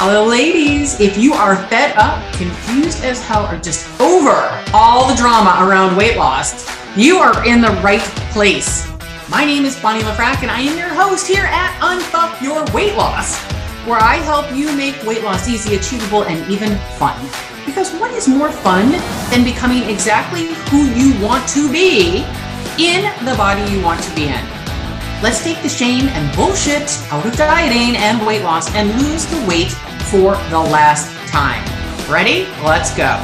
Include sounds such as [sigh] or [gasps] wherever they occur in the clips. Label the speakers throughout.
Speaker 1: Hello, ladies. If you are fed up, confused as hell, or just over all the drama around weight loss, you are in the right place. My name is Bonnie Lefrak, and I am your host here at Unfuck Your Weight Loss, where I help you make weight loss easy, achievable, and even fun. Because what is more fun than becoming exactly who you want to be in the body you want to be in? Let's take the shame and bullshit out of dieting and weight loss and lose the weight for the last time. Ready? Let's go.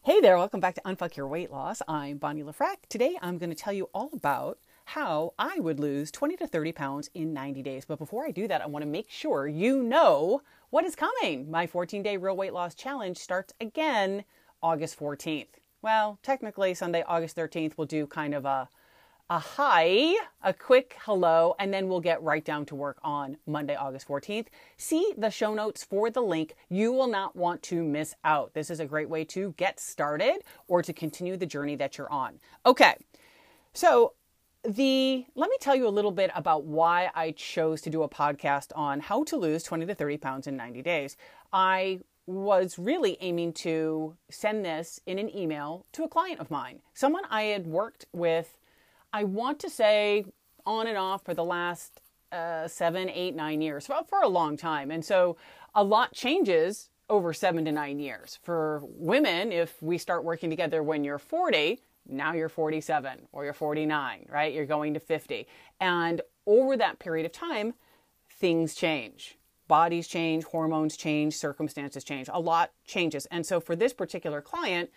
Speaker 2: Hey there, welcome back to Unfuck Your Weight Loss. I'm Bonnie Lefrak. Today I'm going to tell you all about how I would lose 20 to 30 pounds in 90 days. But before I do that, I want to make sure you know what is coming. My 14 day real weight loss challenge starts again August 14th. Well, technically, Sunday, August 13th, we'll do kind of a a hi, a quick hello, and then we'll get right down to work on Monday, August 14th. See the show notes for the link. You will not want to miss out. This is a great way to get started or to continue the journey that you're on. Okay, so the let me tell you a little bit about why I chose to do a podcast on how to lose 20 to 30 pounds in 90 days. I was really aiming to send this in an email to a client of mine, someone I had worked with I want to say on and off for the last uh, seven, eight, nine years, for, for a long time. And so a lot changes over seven to nine years. For women, if we start working together when you're 40, now you're 47 or you're 49, right? You're going to 50. And over that period of time, things change. Bodies change, hormones change, circumstances change. A lot changes. And so for this particular client,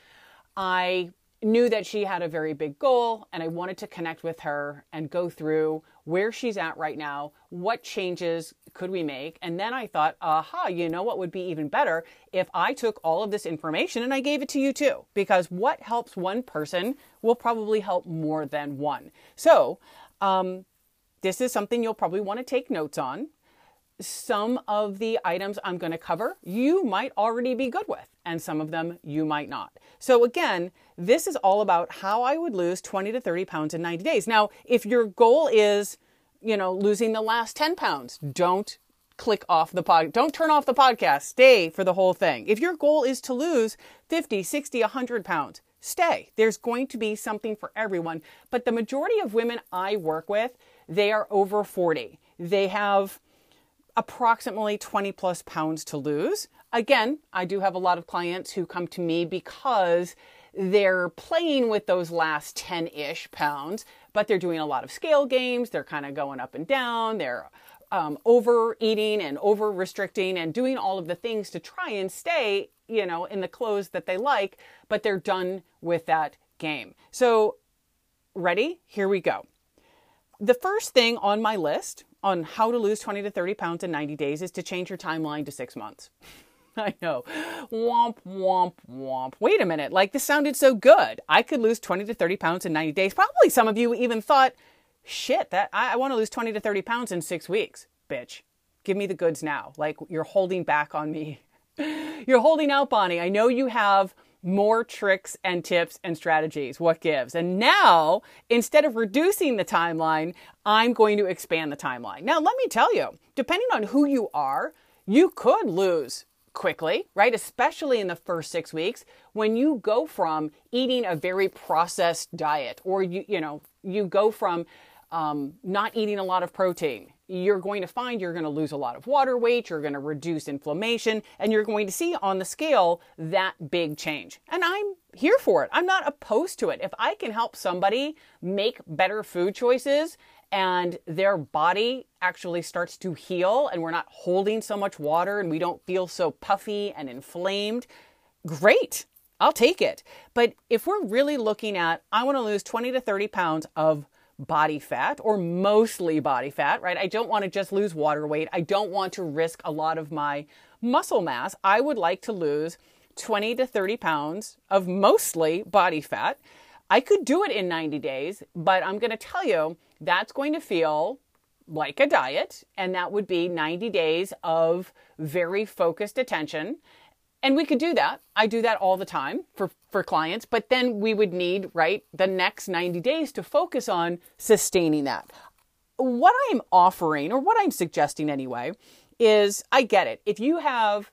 Speaker 2: I knew that she had a very big goal and I wanted to connect with her and go through where she's at right now, what changes could we make? And then I thought, aha, you know what would be even better if I took all of this information and I gave it to you too, because what helps one person will probably help more than one. So, um, this is something you'll probably want to take notes on some of the items I'm going to cover you might already be good with, and some of them you might not. So, again, this is all about how I would lose 20 to 30 pounds in 90 days. Now, if your goal is, you know, losing the last 10 pounds, don't click off the pod. Don't turn off the podcast. Stay for the whole thing. If your goal is to lose 50, 60, 100 pounds, stay. There's going to be something for everyone. But the majority of women I work with, they are over 40. They have approximately 20 plus pounds to lose. Again, I do have a lot of clients who come to me because they're playing with those last 10 ish pounds, but they're doing a lot of scale games. They're kind of going up and down. They're um, overeating and over restricting and doing all of the things to try and stay, you know, in the clothes that they like, but they're done with that game. So, ready? Here we go. The first thing on my list on how to lose 20 to 30 pounds in 90 days is to change your timeline to six months. [laughs] I know. Womp, womp, womp. Wait a minute. Like, this sounded so good. I could lose 20 to 30 pounds in 90 days. Probably some of you even thought, shit, that I, I want to lose 20 to 30 pounds in six weeks. Bitch, give me the goods now. Like, you're holding back on me. [laughs] you're holding out, Bonnie. I know you have more tricks and tips and strategies. What gives? And now, instead of reducing the timeline, I'm going to expand the timeline. Now, let me tell you, depending on who you are, you could lose quickly, right? Especially in the first six weeks when you go from eating a very processed diet or you, you know, you go from um, not eating a lot of protein you're going to find you're going to lose a lot of water weight, you're going to reduce inflammation, and you're going to see on the scale that big change. And I'm here for it. I'm not opposed to it. If I can help somebody make better food choices and their body actually starts to heal and we're not holding so much water and we don't feel so puffy and inflamed, great. I'll take it. But if we're really looking at, I want to lose 20 to 30 pounds of body fat or mostly body fat, right? I don't want to just lose water weight. I don't want to risk a lot of my muscle mass. I would like to lose 20 to 30 pounds of mostly body fat. I could do it in 90 days, but I'm going to tell you that's going to feel like a diet, and that would be 90 days of very focused attention. And we could do that. I do that all the time for, for clients, but then we would need, right, the next 90 days to focus on sustaining that. What I'm offering, or what I'm suggesting anyway, is I get it. If you have,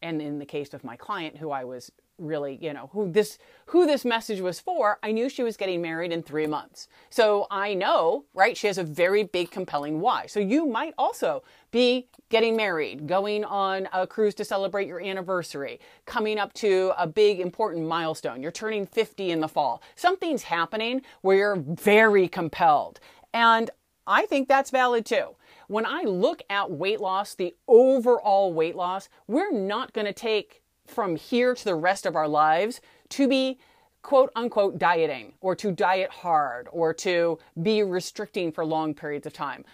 Speaker 2: and in the case of my client who I was really, you know, who this who this message was for, I knew she was getting married in 3 months. So I know, right, she has a very big compelling why. So you might also be getting married, going on a cruise to celebrate your anniversary, coming up to a big important milestone. You're turning 50 in the fall. Something's happening where you're very compelled. And I think that's valid too. When I look at weight loss, the overall weight loss, we're not going to take from here to the rest of our lives to be quote unquote dieting or to diet hard or to be restricting for long periods of time.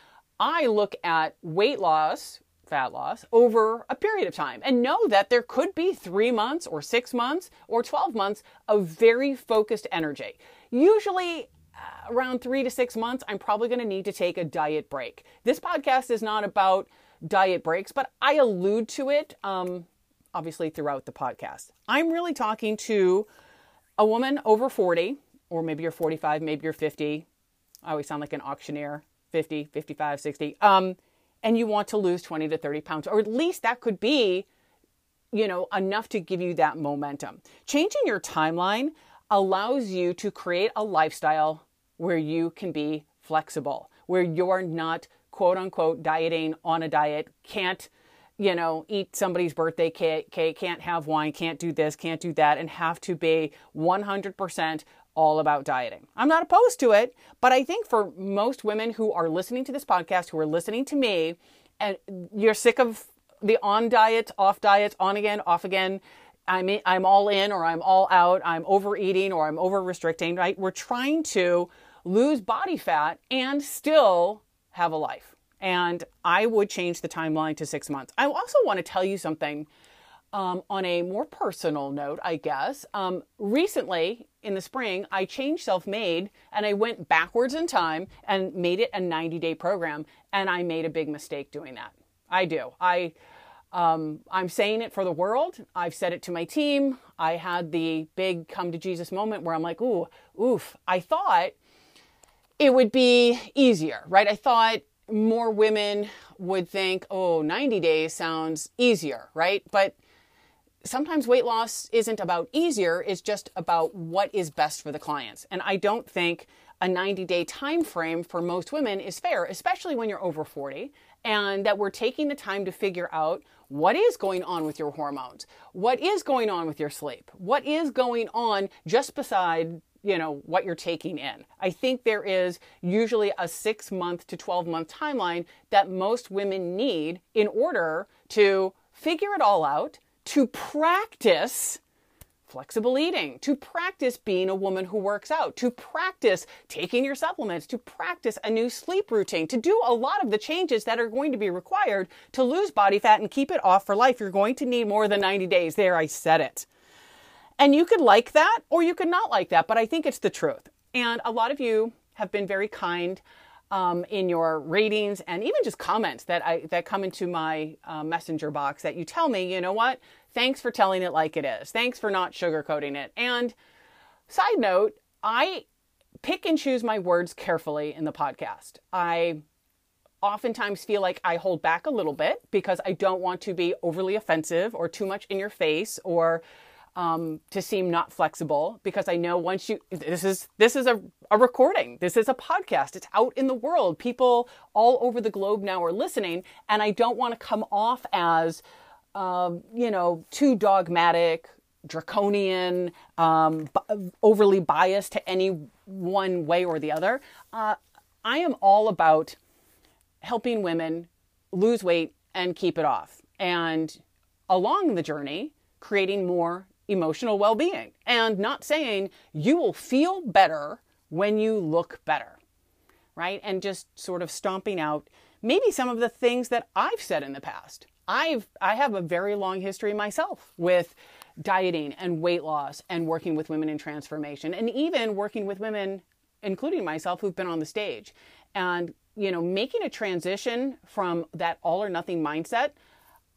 Speaker 2: I look at weight loss, fat loss, over a period of time and know that there could be three months or six months or 12 months of very focused energy. Usually, uh, around three to six months, I'm probably going to need to take a diet break. This podcast is not about diet breaks, but I allude to it um, obviously throughout the podcast. I'm really talking to a woman over 40, or maybe you're 45, maybe you're 50. I always sound like an auctioneer 50, 55, 60. Um, and you want to lose 20 to 30 pounds, or at least that could be, you know, enough to give you that momentum. Changing your timeline allows you to create a lifestyle where you can be flexible, where you're not quote unquote dieting on a diet, can't you know, eat somebody's birthday cake, can't have wine, can't do this, can't do that, and have to be 100% all about dieting. I'm not opposed to it, but I think for most women who are listening to this podcast, who are listening to me, and you're sick of the on diet, off diet, on again, off again, I'm in, I'm all in or I'm all out, I'm overeating or I'm over restricting, right? We're trying to lose body fat and still have a life and I would change the timeline to six months. I also want to tell you something um, on a more personal note, I guess. Um, recently, in the spring, I changed self made and I went backwards in time and made it a 90 day program. And I made a big mistake doing that. I do. I. Um, I'm saying it for the world. I've said it to my team. I had the big come to Jesus moment where I'm like, ooh, oof. I thought it would be easier, right? I thought more women would think, oh, 90 days sounds easier, right? But sometimes weight loss isn't about easier, it's just about what is best for the clients. And I don't think a 90 day time frame for most women is fair, especially when you're over 40, and that we're taking the time to figure out what is going on with your hormones, what is going on with your sleep, what is going on just beside you know what you're taking in i think there is usually a 6 month to 12 month timeline that most women need in order to figure it all out to practice flexible eating, to practice being a woman who works out, to practice taking your supplements, to practice a new sleep routine, to do a lot of the changes that are going to be required to lose body fat and keep it off for life. You're going to need more than 90 days. There, I said it. And you could like that or you could not like that, but I think it's the truth. And a lot of you have been very kind um, in your ratings and even just comments that I that come into my uh, messenger box that you tell me, you know what? Thanks for telling it like it is. Thanks for not sugarcoating it. And side note, I pick and choose my words carefully in the podcast. I oftentimes feel like I hold back a little bit because I don't want to be overly offensive or too much in your face or um, to seem not flexible because I know once you this is this is a, a recording. This is a podcast. It's out in the world. People all over the globe now are listening and I don't want to come off as um, you know too dogmatic draconian um, b- overly biased to any one way or the other. Uh, I am all about helping women lose weight and keep it off. And along the journey creating more emotional well being and not saying you will feel better when you look better, right? And just sort of stomping out maybe some of the things that I've said in the past. I've I have a very long history myself with dieting and weight loss and working with women in transformation and even working with women including myself who've been on the stage and you know making a transition from that all or nothing mindset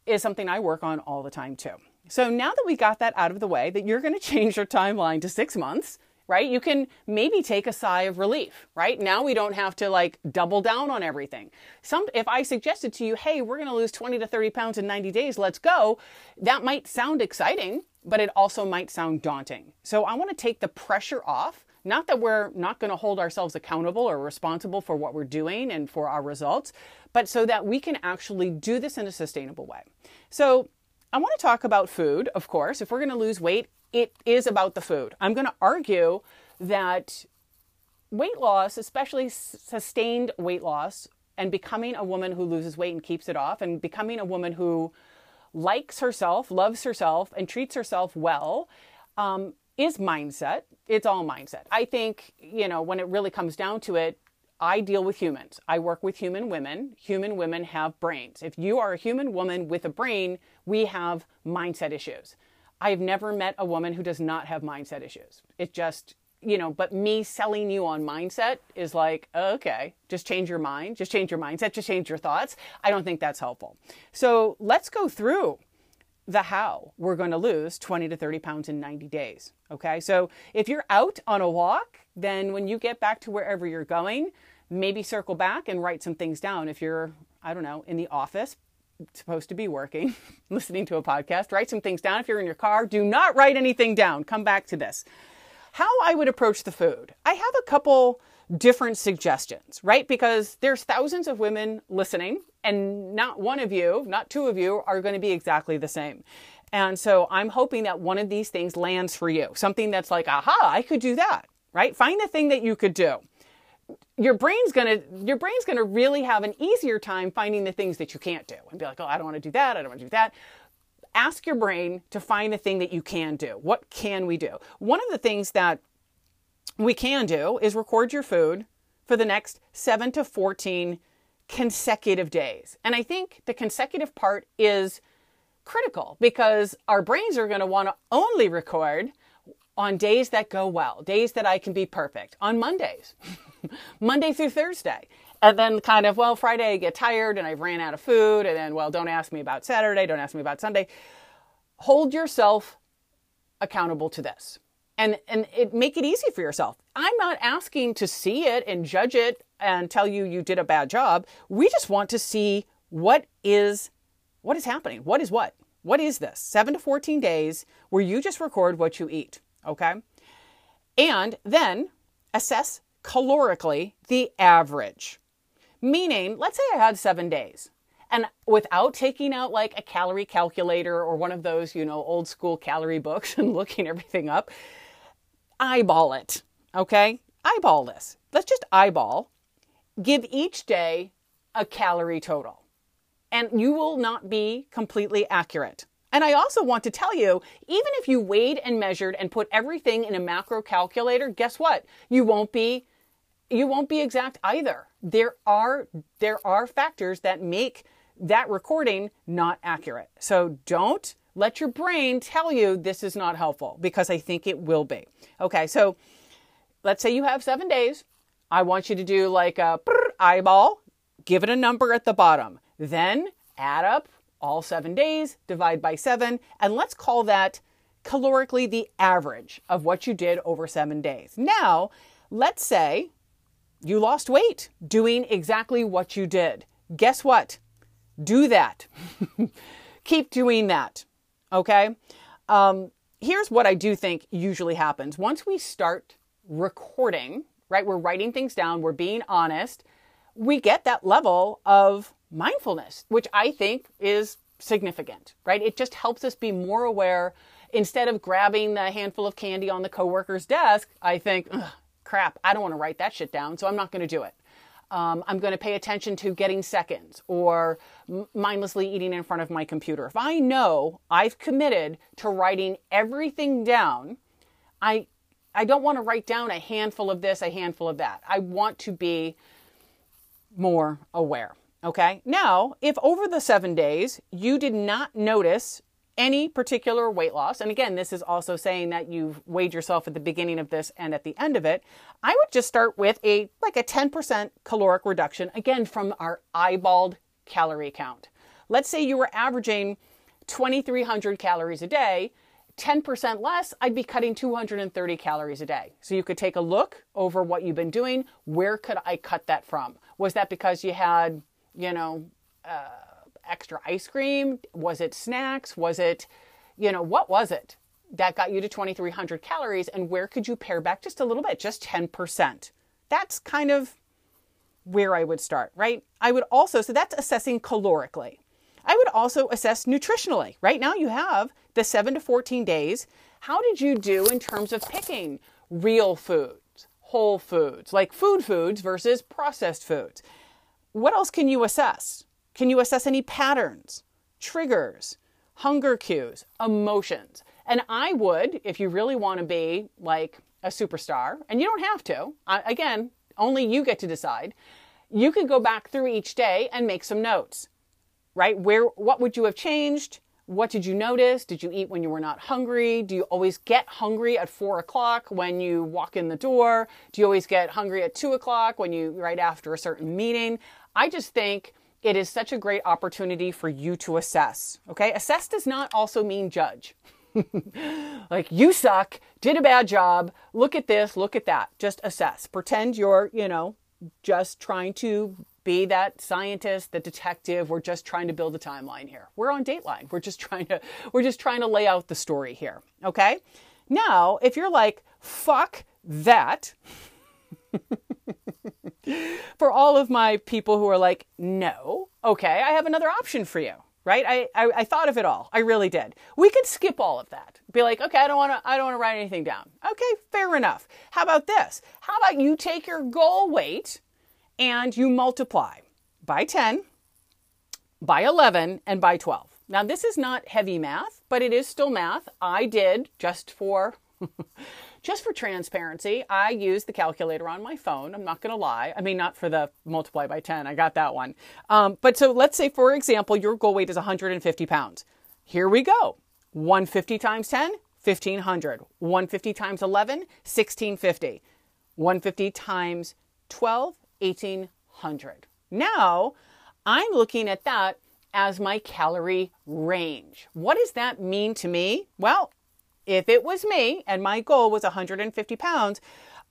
Speaker 2: is something I work on all the time too So now that we got that out of the way, that you're going to change your timeline to six months, right? You can maybe take a sigh of relief, right? Now we don't have to like double down on everything. Some, if I suggested to you, hey, we're going to lose 20 to 30 pounds in 90 days, let's go, that might sound exciting, but it also might sound daunting. So I want to take the pressure off. Not that we're not going to hold ourselves accountable or responsible for what we're doing and for our results, but so that we can actually do this in a sustainable way. So I want to talk about food, of course. If we're going to lose weight, it is about the food. I'm going to argue that weight loss, especially sustained weight loss, and becoming a woman who loses weight and keeps it off, and becoming a woman who likes herself, loves herself, and treats herself well, um, is mindset. It's all mindset. I think, you know, when it really comes down to it, I deal with humans. I work with human women. Human women have brains. If you are a human woman with a brain, we have mindset issues. I've never met a woman who does not have mindset issues. It just, you know, but me selling you on mindset is like, okay, just change your mind, just change your mindset, just change your thoughts. I don't think that's helpful. So let's go through the how we're going to lose 20 to 30 pounds in 90 days. Okay. So if you're out on a walk, then when you get back to wherever you're going, maybe circle back and write some things down. If you're, I don't know, in the office, supposed to be working, [laughs] listening to a podcast, write some things down. If you're in your car, do not write anything down. Come back to this. How I would approach the food. I have a couple different suggestions, right? Because there's thousands of women listening, and not one of you, not two of you, are going to be exactly the same. And so I'm hoping that one of these things lands for you. Something that's like, aha, I could do that, right? Find the thing that you could do your brain's gonna your brain's gonna really have an easier time finding the things that you can't do and be like, oh, I don't want to do that, I don't want to do that. Ask your brain to find the thing that you can do. What can we do? One of the things that we can do is record your food for the next seven to 14 consecutive days. And I think the consecutive part is critical because our brains are going to want to only record on days that go well, days that I can be perfect, on Mondays. [laughs] Monday through Thursday. And then kind of, well, Friday I get tired and I've ran out of food. And then, well, don't ask me about Saturday. Don't ask me about Sunday. Hold yourself accountable to this and, and it, make it easy for yourself. I'm not asking to see it and judge it and tell you you did a bad job. We just want to see what is, what is happening. What is what? What is this? Seven to 14 days where you just record what you eat. Okay. And then assess calorically the average. Meaning, let's say I had seven days and without taking out like a calorie calculator or one of those, you know, old school calorie books [laughs] and looking everything up, eyeball it. Okay? Eyeball this. Let's just eyeball. Give each day a calorie total. And you will not be completely accurate. And I also want to tell you, even if you weighed and measured and put everything in a macro calculator, guess what? You won't be you won't be exact either. There are there are factors that make that recording not accurate. So don't let your brain tell you this is not helpful because I think it will be. Okay, so let's say you have 7 days. I want you to do like a eyeball, give it a number at the bottom. Then add up all 7 days, divide by 7, and let's call that calorically the average of what you did over 7 days. Now, let's say you lost weight doing exactly what you did. Guess what? Do that. [laughs] Keep doing that. Okay? Um, here's what I do think usually happens. Once we start recording, right, we're writing things down, we're being honest, we get that level of mindfulness, which I think is significant, right? It just helps us be more aware. Instead of grabbing the handful of candy on the coworker's desk, I think, crap, I don't want to write that shit down, so I'm not going to do it. Um, I'm going to pay attention to getting seconds or mindlessly eating in front of my computer. If I know I've committed to writing everything down, I I don't want to write down a handful of this, a handful of that. I want to be more aware. Okay. Now, if over the seven days you did not notice any particular weight loss, and again, this is also saying that you've weighed yourself at the beginning of this and at the end of it, I would just start with a like a 10% caloric reduction, again, from our eyeballed calorie count. Let's say you were averaging 2,300 calories a day, 10% less, I'd be cutting 230 calories a day. So you could take a look over what you've been doing. Where could I cut that from? Was that because you had, you know, uh, extra ice cream? Was it snacks? Was it, you know, what was it that got you to 2,300 calories? And where could you pare back just a little bit, just 10%? That's kind of where I would start, right? I would also, so that's assessing calorically. I would also assess nutritionally. Right now, you have the 7 to 14 days. How did you do in terms of picking real foods, whole foods, like food foods versus processed foods? What else can you assess? Can you assess any patterns, triggers, hunger cues, emotions? And I would, if you really want to be like a superstar, and you don't have to, again, only you get to decide, you could go back through each day and make some notes right? Where, what would you have changed? What did you notice? Did you eat when you were not hungry? Do you always get hungry at four o'clock when you walk in the door? Do you always get hungry at two o'clock when you, right after a certain meeting? I just think it is such a great opportunity for you to assess. Okay. Assess does not also mean judge. [laughs] like you suck, did a bad job, look at this, look at that. Just assess. Pretend you're, you know, just trying to be that scientist, the detective. We're just trying to build a timeline here. We're on Dateline. We're just [laughs] trying to we're just trying to lay out the story here. Okay? Now, if you're like, fuck that, [laughs] for all of my people who are like, no, okay, I have another option for you. Right? I, I, I thought of it all. I really did. We could skip all of that. Be like, okay, I don't want to I don't want to write anything down. Okay, fair enough. How about this? How about you take your goal weight and you multiply by 10, by 11, and by 12. Now, this is not heavy math, but it is still math. I did just for. [laughs] just for transparency, I use the calculator on my phone. I'm not going to lie. I mean, not for the multiply by 10. I got that one. Um, but so let's say, for example, your goal weight is 150 pounds. Here we go 150 times 10, 1500. 150 times 11, 1650. 150 times 12, 1800. Now I'm looking at that as my calorie range. What does that mean to me? Well, if it was me and my goal was 150 pounds,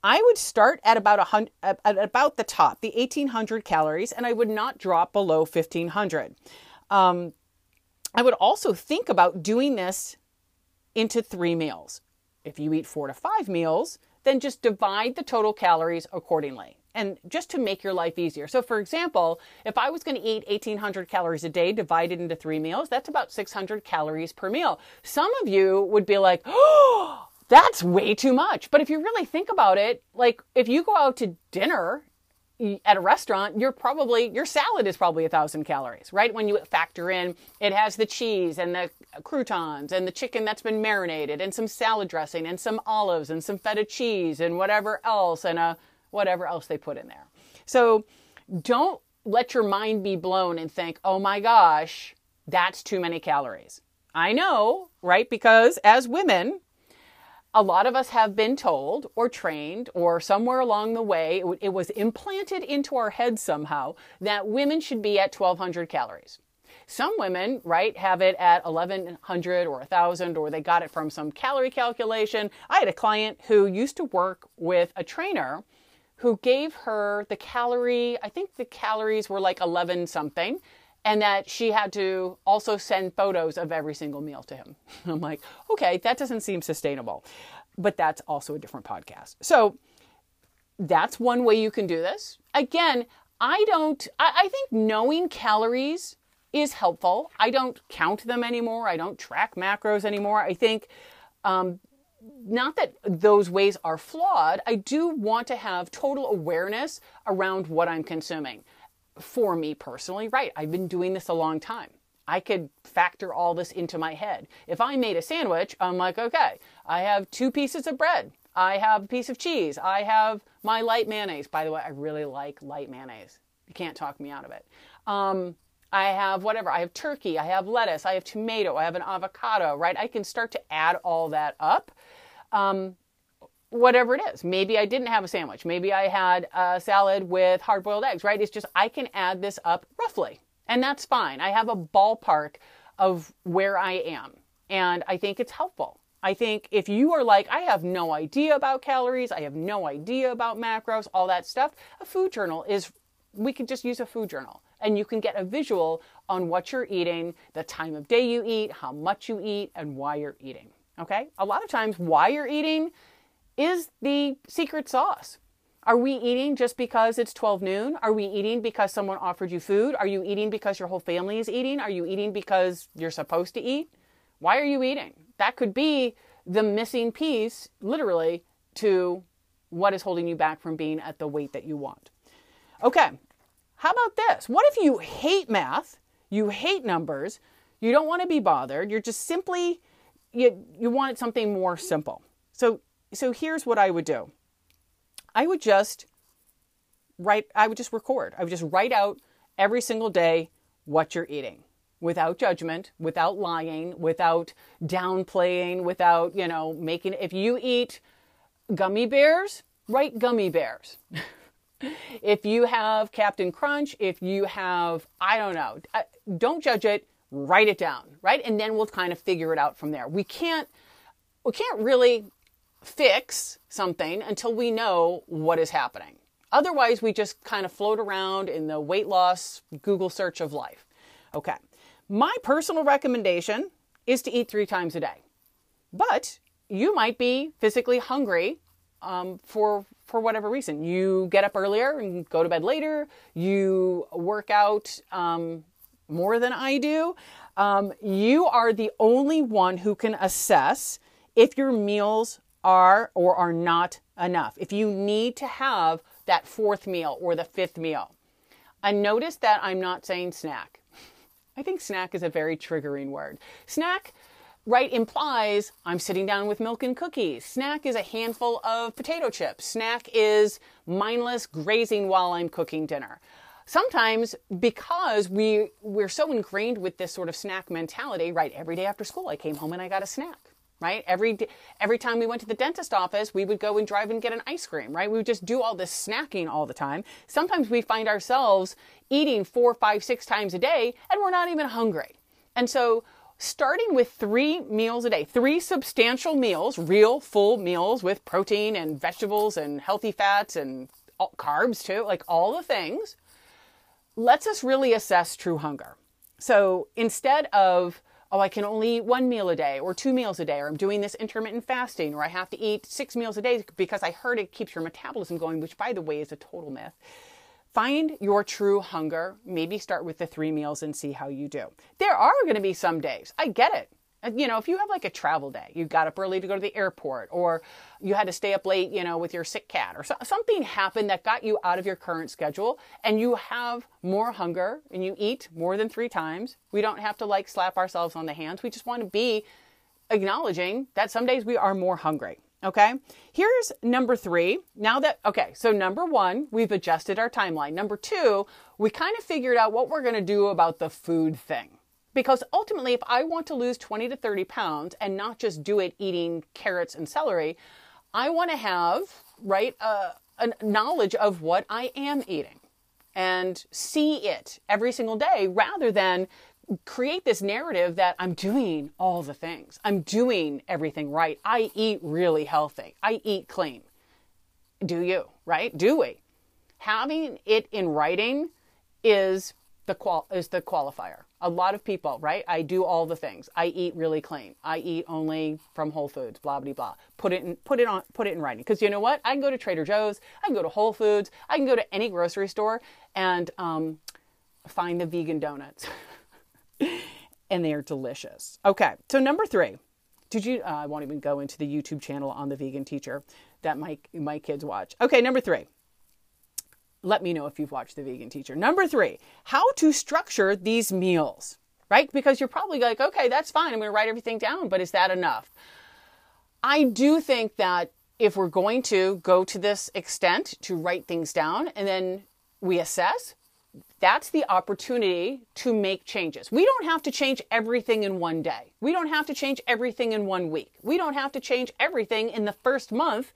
Speaker 2: I would start at about at about the top, the 1800 calories, and I would not drop below 1500. Um, I would also think about doing this into three meals. If you eat four to five meals, then just divide the total calories accordingly and just to make your life easier. So, for example, if I was going to eat 1800 calories a day divided into three meals, that's about 600 calories per meal. Some of you would be like, oh, [gasps] that's way too much. But if you really think about it, like if you go out to dinner at a restaurant, you're probably, your salad is probably a thousand calories, right? When you factor in, it has the cheese and the croutons and the chicken that's been marinated and some salad dressing and some olives and some feta cheese and whatever else and a whatever else they put in there. So don't let your mind be blown and think, oh my gosh, that's too many calories. I know, right? Because as women, a lot of us have been told or trained or somewhere along the way, it, was implanted into our heads somehow that women should be at 1200 calories. Some women, right, have it at 1100 or 1000 or they got it from some calorie calculation. I had a client who used to work with a trainer who gave her the calorie, I think the calories were like 11 something, and that she had to also send photos of every single meal to him. [laughs] I'm like, okay, that doesn't seem sustainable. But that's also a different podcast. So that's one way you can do this. Again, I don't, I, I think knowing calories is helpful. I don't count them anymore. I don't track macros anymore. I think um, not that those ways are flawed, I do want to have total awareness around what I'm consuming. For me personally, right, I've been doing this a long time. I could factor all this into my head. If I made a sandwich, I'm like, okay, I have two pieces of bread. I have a piece of cheese. I have my light mayonnaise. By the way, I really like light mayonnaise. You can't talk me out of it. Um, I have whatever. I have turkey. I have lettuce. I have tomato. I have an avocado, right? I can start to add all that up um, whatever it is. Maybe I didn't have a sandwich. Maybe I had a salad with hard boiled eggs, right? It's just I can add this up roughly, and that's fine. I have a ballpark of where I am. And I think it's helpful. I think if you are like, I have no idea about calories, I have no idea about macros, all that stuff, a food journal is, we could just use a food journal and you can get a visual on what you're eating, the time of day you eat, how much you eat, and why you're eating. Okay? A lot of times, why you're eating is the secret sauce. Are we eating just because it's 12 noon? Are we eating because someone offered you food? Are you eating because your whole family is eating? Are you eating because you're supposed to eat? Why are you eating? That could be the missing piece, literally, to what is holding you back from being at the weight that you want. Okay, how about this? What if you hate math, you hate numbers, you don't want to be bothered, you're just simply you you want something more simple. So so here's what I would do. I would just write, I would just record. I would just write out every single day what you're eating without judgment, without lying, without downplaying, without, you know, making, if you eat gummy bears, write gummy bears. [laughs] if you have Cap'n Crunch, if you have, I don't know, don't judge it, write it down, right? And then we'll kind of figure it out from there. We can't, we can't really fix something until we know what is happening. Otherwise, we just kind of float around in the weight loss Google search of life. Okay. My personal recommendation is to eat three times a day. But you might be physically hungry um, for for whatever reason. You get up earlier and go to bed later. You work out um, more than I do. Um, you are the only one who can assess if your meals are or are not enough. If you need to have that fourth meal or the fifth meal. And notice that I'm not saying snack. I think snack is a very triggering word. Snack, right, implies I'm sitting down with milk and cookies. Snack is a handful of potato chips. Snack is mindless grazing while I'm cooking dinner. Sometimes because we we're so ingrained with this sort of snack mentality, right? Every day after school I came home and I got a snack right? Every every time we went to the dentist office, we would go and drive and get an ice cream, right? We would just do all this snacking all the time. Sometimes we find ourselves eating four, five, six times a day, and we're not even hungry. And so, starting with three meals a day, three substantial meals, real full meals with protein and vegetables and healthy fats and carbs too, like all the things, lets us really assess true hunger. So instead of oh, I can only eat one meal a day or two meals a day, or I'm doing this intermittent fasting, or I have to eat six meals a day because I heard it keeps your metabolism going, which, by the way, is a total myth. Find your true hunger. Maybe start with the three meals and see how you do. There are going to be some days. I get it you know, if you have like a travel day, you got up early to go to the airport, or you had to stay up late, you know, with your sick cat, or so, something happened that got you out of your current schedule, and you have more hunger and you eat more than three times, we don't have to like slap ourselves on the hands. We just want to be acknowledging that some days we are more hungry. Okay. Here's number three. Now that, okay, so number one, we've adjusted our timeline. Number two, we kind of figured out what we're going to do about the food thing. Because ultimately, if I want to lose 20 to 30 pounds and not just do it eating carrots and celery, I want to have, right, a knowledge of what I am eating and see it every single day rather than create this narrative that I'm doing all the things. I'm doing everything right. I eat really healthy. I eat clean. Do you, right? Do we? Having it in writing is the qual is the qualifier. A lot of people, right? I do all the things. I eat really clean. I eat only from Whole Foods. Blah blah blah. Put it in, put it on, put it in writing. Because you know what? I can go to Trader Joe's. I can go to Whole Foods. I can go to any grocery store and um, find the vegan donuts, [laughs] and they are delicious. Okay, so number three. Did you? Uh, I won't even go into the YouTube channel on the vegan teacher that my my kids watch. Okay, number three let me know if you've watched The Vegan Teacher. Number three, how to structure these meals, right? Because you're probably like, okay, that's fine. I'm going to write everything down, but is that enough? I do think that if we're going to go to this extent to write things down and then we assess, that's the opportunity to make changes. We don't have to change everything in one day. We don't have to change everything in one week. We don't have to change everything in the first month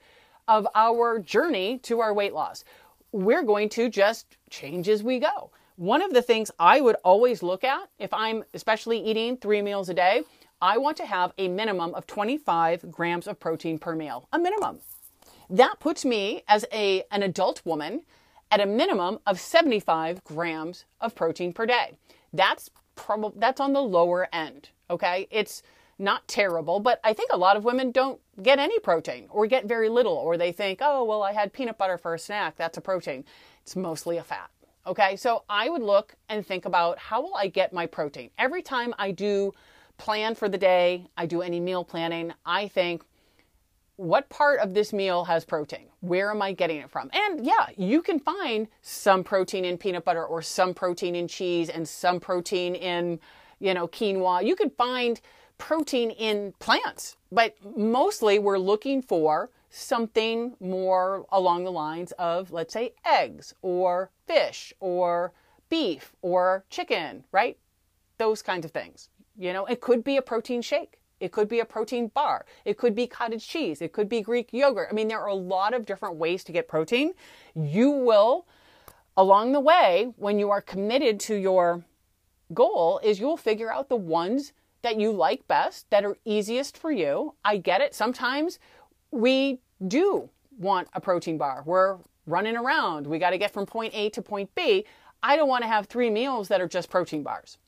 Speaker 2: of our journey to our weight loss we're going to just change as we go. One of the things I would always look at if I'm especially eating three meals a day, I want to have a minimum of 25 grams of protein per meal, a minimum. That puts me as a, an adult woman at a minimum of 75 grams of protein per day. That's probably that's on the lower end. Okay, it's not terrible, but I think a lot of women don't get any protein or get very little, or they think, oh well, I had peanut butter for a snack, that's a protein. It's mostly a fat. Okay, so I would look and think about how will I get my protein every time I do plan for the day, I do any meal planning, I think, what part of this meal has protein? Where am I getting it from? And yeah, you can find some protein in peanut butter or some protein in cheese and some protein in, you know, quinoa. You can find protein in plants, but mostly we're looking for something more along the lines of, let's say, eggs or fish or beef or chicken, right? Those kinds of things. You know, it could be a protein shake. It could be a protein bar. It could be cottage cheese. It could be Greek yogurt. I mean, there are a lot of different ways to get protein. You will, along the way, when you are committed to your goal, is you'll figure out the ones that you like best, that are easiest for you. I get it. Sometimes we do want a protein bar. We're running around. We got to get from point A to point B. I don't want to have three meals that are just protein bars. [laughs]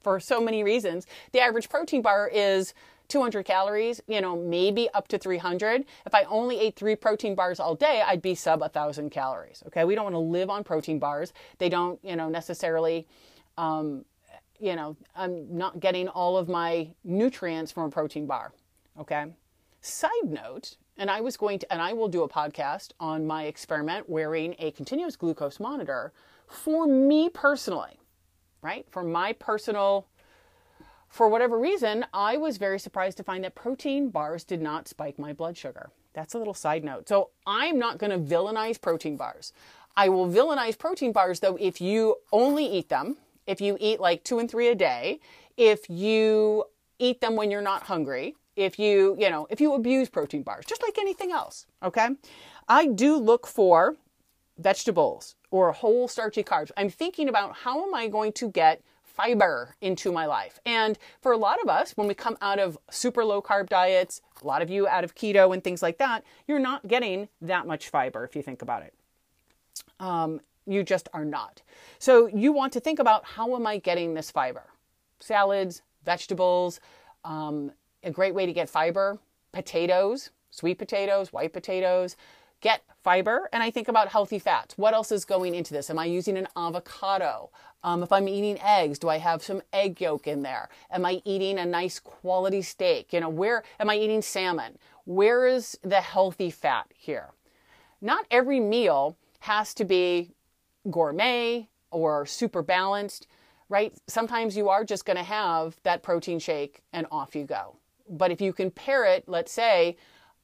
Speaker 2: for so many reasons. The average protein bar is 200 calories, you know, maybe up to 300. If I only ate three protein bars all day, I'd be sub 1,000 calories. Okay, we don't want to live on protein bars. They don't, you know, necessarily, um, you know, I'm not getting all of my nutrients from a protein bar. Okay. Side note, and I was going to, and I will do a podcast on my experiment wearing a continuous glucose monitor for me personally right? For my personal, for whatever reason, I was very surprised to find that protein bars did not spike my blood sugar. That's a little side note. So I'm not going to villainize protein bars. I will villainize protein bars though if you only eat them, if you eat like two and three a day, if you eat them when you're not hungry, if you, you know, if you abuse protein bars, just like anything else, okay? I do look for vegetables or whole starchy carbs. I'm thinking about how am I going to get fiber into my life. And for a lot of us, when we come out of super low carb diets, a lot of you out of keto and things like that, you're not getting that much fiber if you think about it. Um, you just are not. So you want to think about how am I getting this fiber? Salads, vegetables, um, a great way to get fiber, potatoes, sweet potatoes, white potatoes, get fiber and I think about healthy fats. What else is going into this? Am I using an avocado? Um, if I'm eating eggs, do I have some egg yolk in there? Am I eating a nice quality steak? You know, where am I eating salmon? Where is the healthy fat here? Not every meal has to be gourmet or super balanced, right? Sometimes you are just going to have that protein shake and off you go. But if you can pair it, let's say,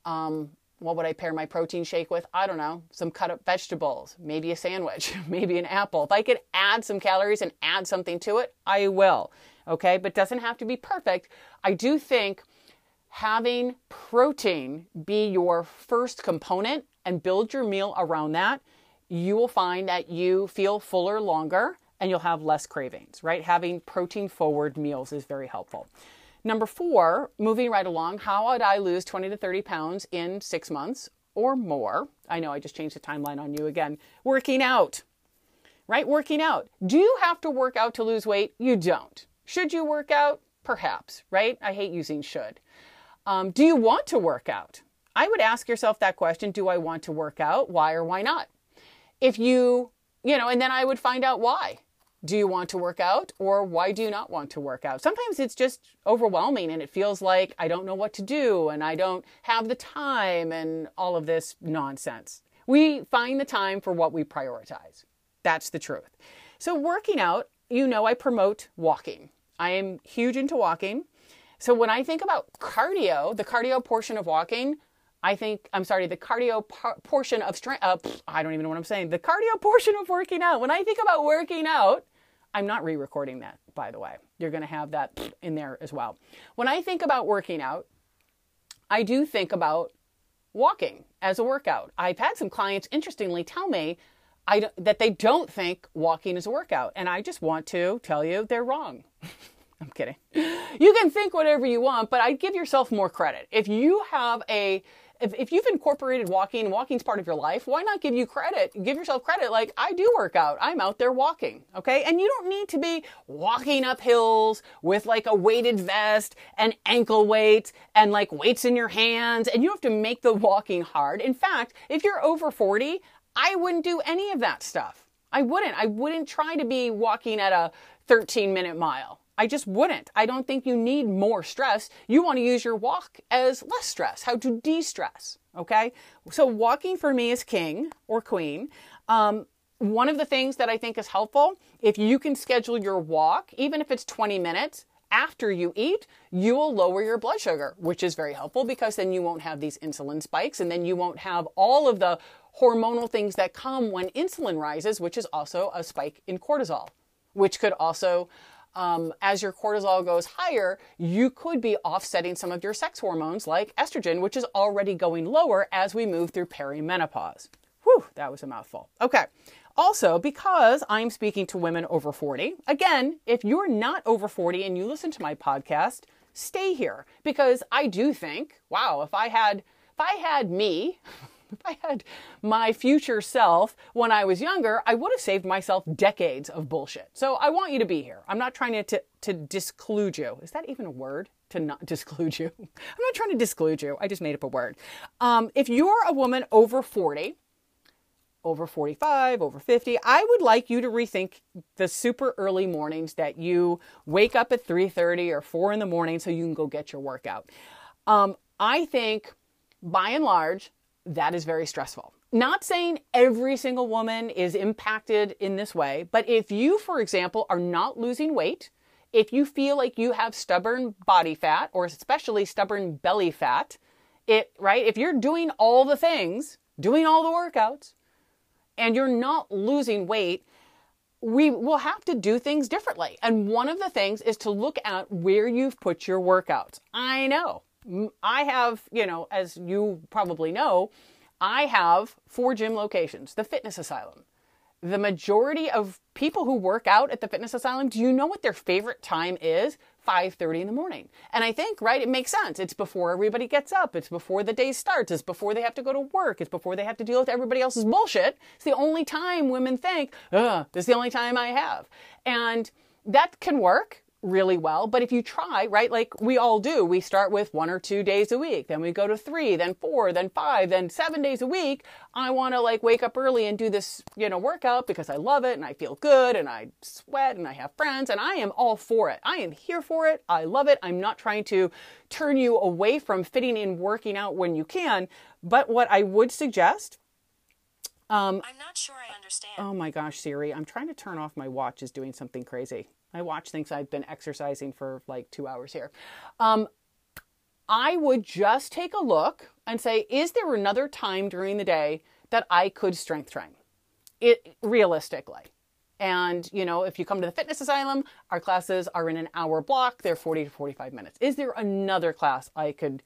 Speaker 2: um, what would I pair my protein shake with? I don't know, some cut up vegetables, maybe a sandwich, [laughs] maybe an apple. If I could add some calories and add something to it, I will. Okay, but doesn't have to be perfect. I do think having protein be your first component and build your meal around that, you will find that you feel fuller longer and you'll have less cravings, right? Having protein forward meals is very helpful. Number four, moving right along, how would I lose 20 to 30 pounds in six months or more? I know I just changed the timeline on you again. Working out, right? Working out. Do you have to work out to lose weight? You don't. Should you work out? Perhaps, right? I hate using should. Um, do you want to work out? I would ask yourself that question Do I want to work out? Why or why not? If you, you know, and then I would find out why do you want to work out or why do you not want to work out? Sometimes it's just overwhelming and it feels like I don't know what to do and I don't have the time and all of this nonsense. We find the time for what we prioritize. That's the truth. So, working out, you know, I promote walking. I am huge into walking. So, when I think about cardio, the cardio portion of walking, I think, I'm sorry, the cardio par- portion of strength, uh, I don't even know what I'm saying. The cardio portion of working out, when I think about working out, I'm not re recording that, by the way. You're going to have that in there as well. When I think about working out, I do think about walking as a workout. I've had some clients, interestingly, tell me, I, that they don't think walking is a workout. And I just want to tell you they're wrong. [laughs] I'm kidding. You can think whatever you want, but I'd give yourself more credit. If you have a if, if you've incorporated walking, walking's part of your life, why not give you credit? Give yourself credit. Like I do work out. I'm out there walking. Okay. And you don't need to be walking up hills with like a weighted vest and ankle weights and like weights in your hands. And you have to make the walking hard. In fact, if you're over 40, I wouldn't do any of that stuff. I wouldn't. I wouldn't try to be walking at a 13 minute mile. I just wouldn't. I don't think you need more stress. You want to use your walk as less stress, how to de stress. Okay. So, walking for me is king or queen. Um, one of the things that I think is helpful, if you can schedule your walk, even if it's 20 minutes after you eat, you will lower your blood sugar, which is very helpful because then you won't have these insulin spikes and then you won't have all of the hormonal things that come when insulin rises, which is also a spike in cortisol, which could also um, as your cortisol goes higher, you could be offsetting some of your sex hormones like estrogen, which is already going lower as we move through perimenopause. Whew, that was a mouthful. Okay. Also, because I'm speaking to women over 40, again, if you're not over 40 and you listen to my podcast, stay here because I do think, wow, if I had if I had me [laughs] if I had my future self when I was younger, I would have saved myself decades of bullshit. So I want you to be here. I'm not trying to, to, to disclude you. Is that even a word? To not [laughs] disclude you? I'm not trying to disclude you. I just made up a word. Um, if you're a woman over 40, over 45, over 50, I would like you to rethink the super early mornings that you wake up at 3:30 or 4 in the morning so you can go get your workout. Um, I think by and large, that is very stressful. Not saying every single woman is impacted in this way, but if you, for example, are not losing weight, if you feel like you have stubborn body fat or especially stubborn belly fat, it, right? If you're doing all the things, doing all the workouts, and you're not losing weight, we will have to do things differently. And one of the things is to look at where you've put your workouts. I know I have, you know, as you probably know, I have four gym locations, the fitness asylum. The majority of people who work out at the fitness asylum, do you know what their favorite time is? 5:30 in the morning. And I think, right, it makes sense. It's before everybody gets up, it's before the day starts, it's before they have to go to work, it's before they have to deal with everybody else's bullshit. It's the only time women think, "Ugh, this is the only time I have." And that can work really well. But if you try, right, like we all do, we start with one or two days a week, then we go to three, then four, then five, then seven days a week. I want to like wake up early and do this, you know, workout because I love it and I feel good and I sweat and I have friends and I am all for it. I am here for it. I love it. I'm not trying to turn you away from fitting in working out when you can. But what I would suggest
Speaker 3: um, I'm not sure I understand.
Speaker 2: Oh my gosh, Siri, I'm trying to turn off my watch is doing something crazy. My watch thinks I've been exercising for like two hours here. Um, I would just take a look and say, is there another time during the day that I could strength train? It realistically. And, you know, if you come to the fitness asylum, our classes are in an hour block. They're 40 to 45 minutes. Is there another class I could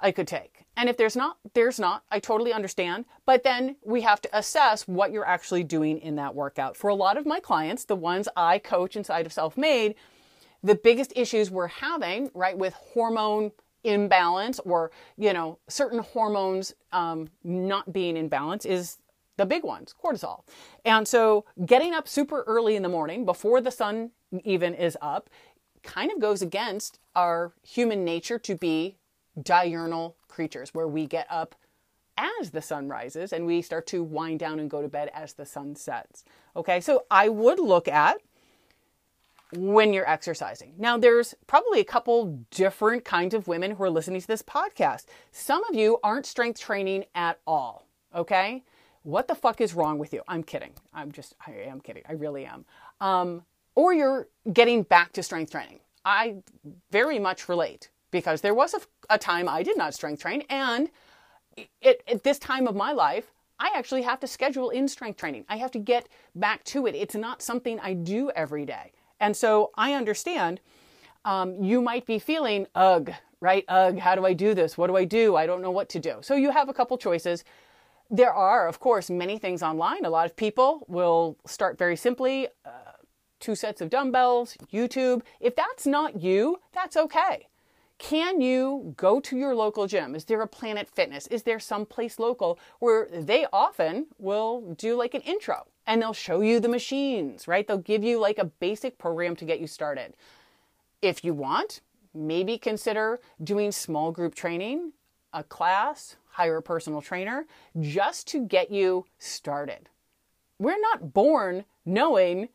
Speaker 2: I could take. And if there's not, there's not. I totally understand. But then we have to assess what you're actually doing in that workout. For a lot of my clients, the ones I coach inside of Self Made, the biggest issues we're having, right, with hormone imbalance or, you know, certain hormones um, not being in balance is the big ones, cortisol. And so getting up super early in the morning before the sun even is up kind of goes against our human nature to be diurnal creatures where we get up as the sun rises and we start to wind down and go to bed as the sun sets. Okay, so I would look at when you're exercising. Now, there's probably a couple different kinds of women who are listening to this podcast. Some of you aren't strength training at all. Okay, what the fuck is wrong with you? I'm kidding. I'm just, I am kidding. I really am. Um, or you're getting back to strength training. I very much relate because there was a, a time I did not strength train, and it, at this time of my life, I actually have to schedule in strength training. I have to get back to it. It's not something I do every day. And so I understand um, you might be feeling, ugh, right? Ugh, how do I do this? What do I do? I don't know what to do. So you have a couple choices. there are, of course, many things online. A lot of people will start very simply uh, two sets of dumbbells, YouTube. If that's not you, that's okay. Can you go to your local gym? Is there a Planet Fitness? Is there some place local where they often will do like an intro and they'll show you the machines, right? They'll give you like a basic program to get you started. If you want, maybe consider doing small group training, a class, hire a personal trainer just to get you started. We're not born knowing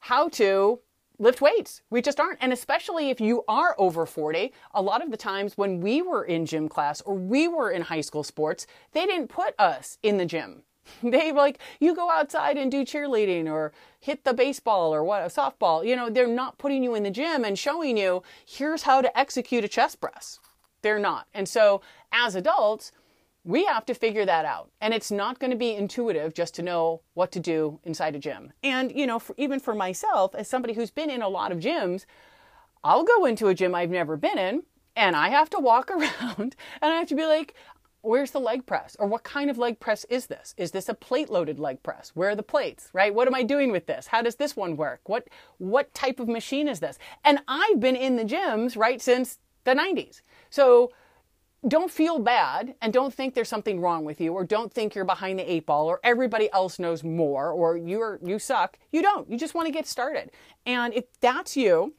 Speaker 2: how to lift weights. We just aren't. And especially if you are over 40, a lot of the times when we were in gym class or we were in high school sports, they didn't put us in the gym. [laughs] They like, you go outside and do cheerleading or hit the baseball or what, a softball. You know, they're not putting you in the gym and showing you, here's how to execute a chest press. They're not. And so as adults, we have to figure that out. And it's not going to be intuitive just to know what to do inside a gym. And, you know, for, even for myself, as somebody who's been in a lot of gyms, I'll go into a gym I've never been in and I have to walk [laughs] around and I have to be like, where's the leg press? Or what kind of leg press is this? Is this a plate loaded leg press? Where are the plates, right? What am I doing with this? How does this one work? What, what type of machine is this? And I've been in the gyms, right, since the 90s. So don't feel bad and don't think there's something wrong with you or don't think you're behind the eight ball or everybody else knows more or you're you suck. You don't. You just want to get started. And if that's you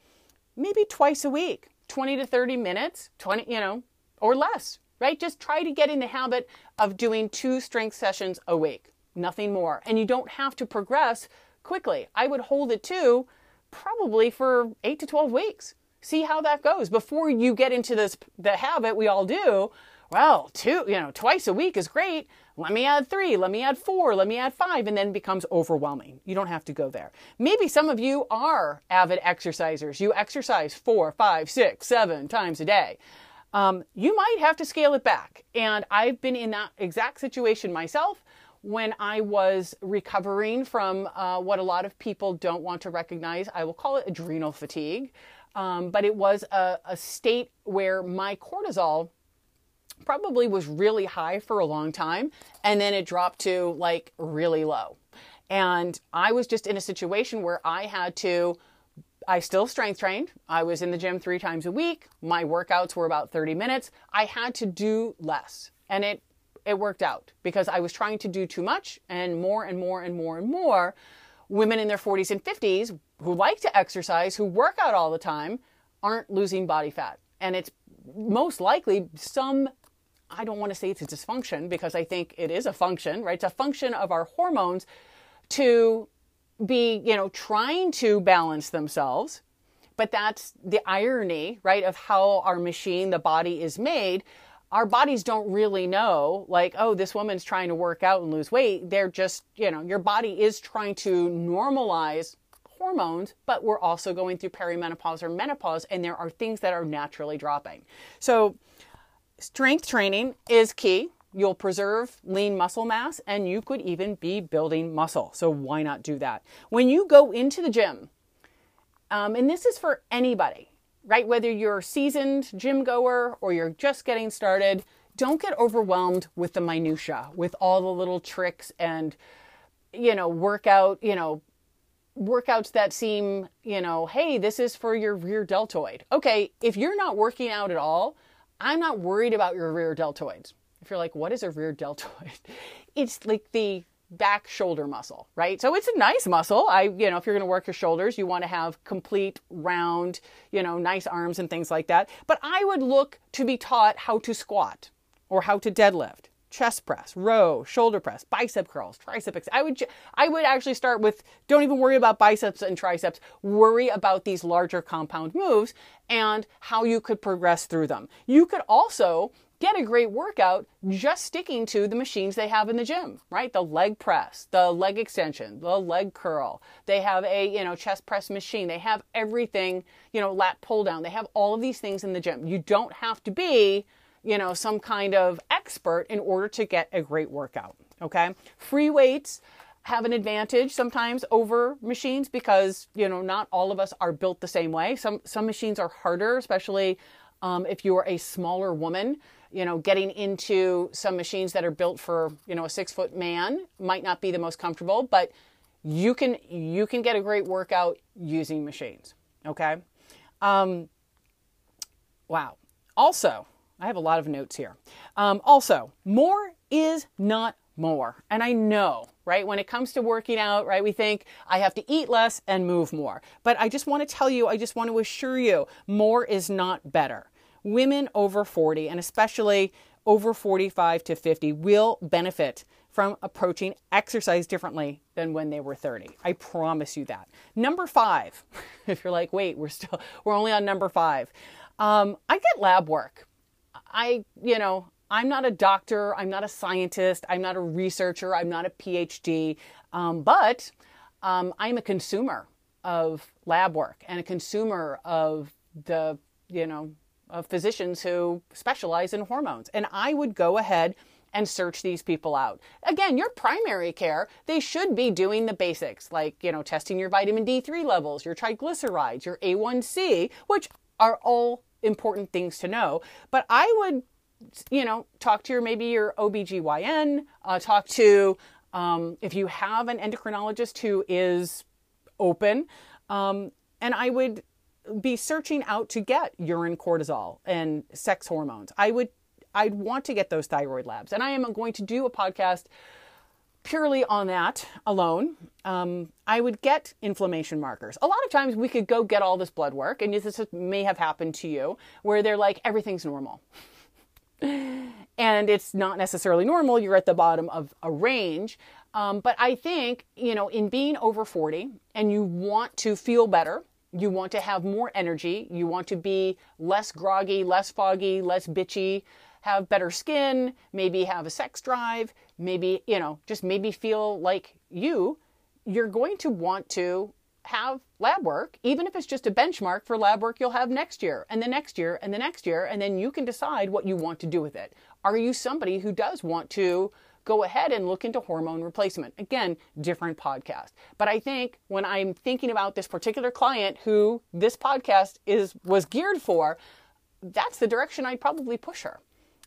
Speaker 2: maybe twice a week 20 to 30 minutes 20 you know or less right? Just try to get in the habit of doing two strength sessions a week nothing more. And you don't have to progress quickly. I would hold it to probably for 8 to 12 weeks see how that goes. Before you get into this the habit we all do well two you know twice a week is great. Let me add three let me add four let me add five and then it becomes overwhelming. You don't have to go there. Maybe some of you are avid exercisers. You exercise four five six seven times a day. Um, you might have to scale it back. And i've been in that exact situation myself when I was recovering from uh, what a lot of people don't want to recognize. I will call it adrenal fatigue. Um, but it was a, a state where my cortisol probably was really high for a long time and then it dropped to like really low. And I was just in a situation where I had to, I still strength trained. I was in the gym three times a week. My workouts were about 30 minutes. I had to do less. And it, it worked out because I was trying to do too much and more and more and more and more. Women in their 40s and 50s who like to exercise, who work out all the time, aren't losing body fat. And it's most likely some, I don't want to say it's a dysfunction because I think it is a function, right? It's a function of our hormones to be, you know, trying to balance themselves. But that's the irony, right, of how our machine, the body, is made. Our bodies don't really know, like, oh, this woman's trying to work out and lose weight. They're just, you know, your body is trying to normalize hormones, but we're also going through perimenopause or menopause, and there are things that are naturally dropping. So, strength training is key. You'll preserve lean muscle mass, and you could even be building muscle. So, why not do that? When you go into the gym, um, and this is for anybody, right? Whether you're a seasoned gym goer or you're just getting started, don't get overwhelmed with the minutia, with all the little tricks and you know workout, you know workouts that seem, you know, hey, this is for your rear deltoid. Okay, if you're not working out at all, I'm not worried about your rear deltoids. If you're like, what is a rear deltoid? [laughs] It's like the back shoulder muscle, right? So it's a nice muscle. I, you know, if you're going to work your shoulders, you want to have complete, round, you know, nice arms and things like that. But I would look to be taught how to squat or how to deadlift chest press, row, shoulder press, bicep curls, tricep. I would I would actually start with don't even worry about biceps and triceps. Worry about these larger compound moves and how you could progress through them. You could also get a great workout just sticking to the machines they have in the gym, right? The leg press, the leg extension, the leg curl. They have a, you know, chest press machine. They have everything, you know, lat pull down. They have all of these things in the gym. You don't have to be you know, some kind of expert in order to get a great workout. Okay. Free weights have an advantage sometimes over machines because, you know, not all of us are built the same way. Some, some machines are harder, especially um, if you're a smaller woman. You know, getting into some machines that are built for, you know, a six foot man might not be the most comfortable, but you can you can get a great workout using machines. Okay. Um, wow. Also, I have a lot of notes here. Um, also, more is not more. And I know, right, when it comes to working out, right, we think I have to eat less and move more. But I just want to tell you, I just want to assure you, more is not better. Women over 40, and especially over 45 to 50, will benefit from approaching exercise differently than when they were 30. I promise you that. Number five, [laughs] if you're like, wait, we're still, we're only on number five. Um, I get lab work. I, you know, I'm not a doctor, I'm not a scientist, I'm not a researcher, I'm not a PhD, um, but um, I'm a consumer of lab work and a consumer of the, you know, of physicians who specialize in hormones. And I would go ahead and search these people out. Again, your primary care, they should be doing the basics like, you know, testing your vitamin D3 levels, your triglycerides, your A1C, which are all important things to know. But I would you know, talk to your maybe your OBGYN, uh, talk to um, if you have an endocrinologist who is open. Um, and I would be searching out to get urine cortisol and sex hormones. I would I'd want to get those thyroid labs. And I am going to do a podcast purely on that alone. Um, I would get inflammation markers. A lot of times we could go get all this blood work, and this may have happened to you, where they're like, everything's normal [laughs] and it's not necessarily normal. You're at the bottom of a range. Um, but I think, you know, in being over 40 and you want to feel better, you want to have more energy, you want to be less groggy, less foggy, less bitchy, have better skin, maybe have a sex drive, maybe, you know, just maybe feel like you, you're going to want to have lab work, even if it's just a benchmark for lab work you'll have next year and the next year and the next year, and then you can decide what you want to do with it. Are you somebody who does want to go ahead and look into hormone replacement? Again, different podcast. But I think when I'm thinking about this particular client who this podcast is was geared for, that's the direction I'd probably push her.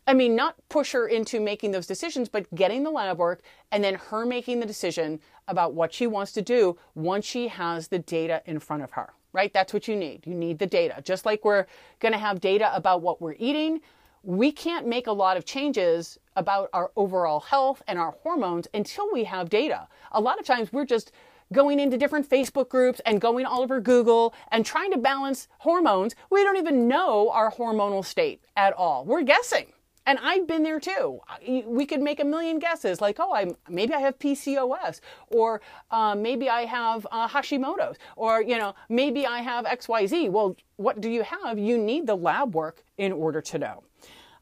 Speaker 2: I mean, not push her into making those decisions, but getting the lab work and then her making the decision about what she wants to do once she has the data in front of her, right? That's what you need. You need the data. Just like we're going to have data about what we're eating, we can't make a lot of changes about our overall health and our hormones until we have data. A lot of times we're just going into different Facebook groups and going all over Google and trying to balance hormones. We don't even know our hormonal state at all. We're guessing. And I've been there too. We could make a million guesses, like, oh, I maybe I have PCOS, or uh, maybe I have uh, Hashimoto's, or you know, maybe I have X, Y, Z. Well, what do you have? You need the lab work in order to know.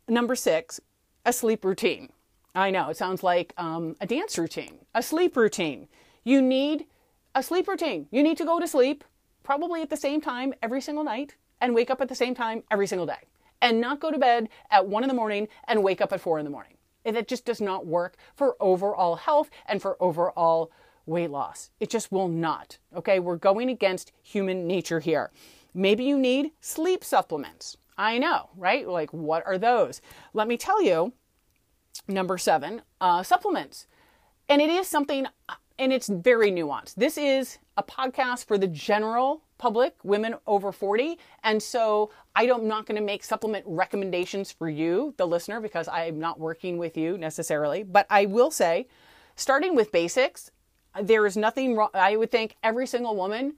Speaker 2: Number six, a sleep routine. I know it sounds like um, a dance routine, a sleep routine. You need a sleep routine. You need to go to sleep probably at the same time every single night and wake up at the same time every single day and not go to bed at one in the morning and wake up at four in the morning. That just does not work for overall health and for overall weight loss. It just will not. Okay, we're going against human nature here. Maybe you need sleep supplements. I know, right? Like, what are those? Let me tell you. Number seven, uh, supplements. And it is something, and it's very nuanced. This is a podcast for the general public, women over 40. And so I am not going to make supplement recommendations for you, the listener, because I'm not working with you necessarily. But I will say, starting with basics, there is nothing wrong. I would think every single woman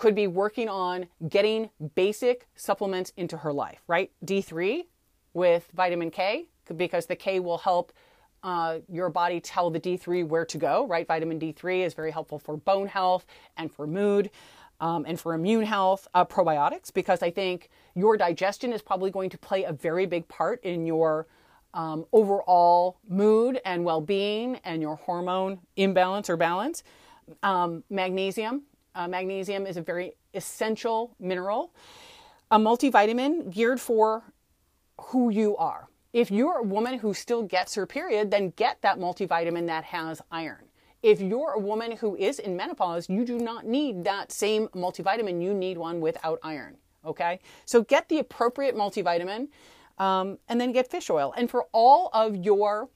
Speaker 2: could be working on getting basic supplements into her life, right? D3 with vitamin K, because the K will help uh, your body tell the D3 where to go, right? Vitamin D3 is very helpful for bone health and for mood um, and for immune health, uh, probiotics, because I think your digestion is probably going to play a very big part in your um, overall mood and well being and your hormone imbalance or balance. Um, magnesium. Uh, magnesium is a very essential mineral. A multivitamin geared for who you are. If you're a woman who still gets her period, then get that multivitamin that has iron. If you're a woman who is in menopause, you do not need that same multivitamin. You need one without iron. Okay? So get the appropriate multivitamin. um, and then get fish oil. And for all of your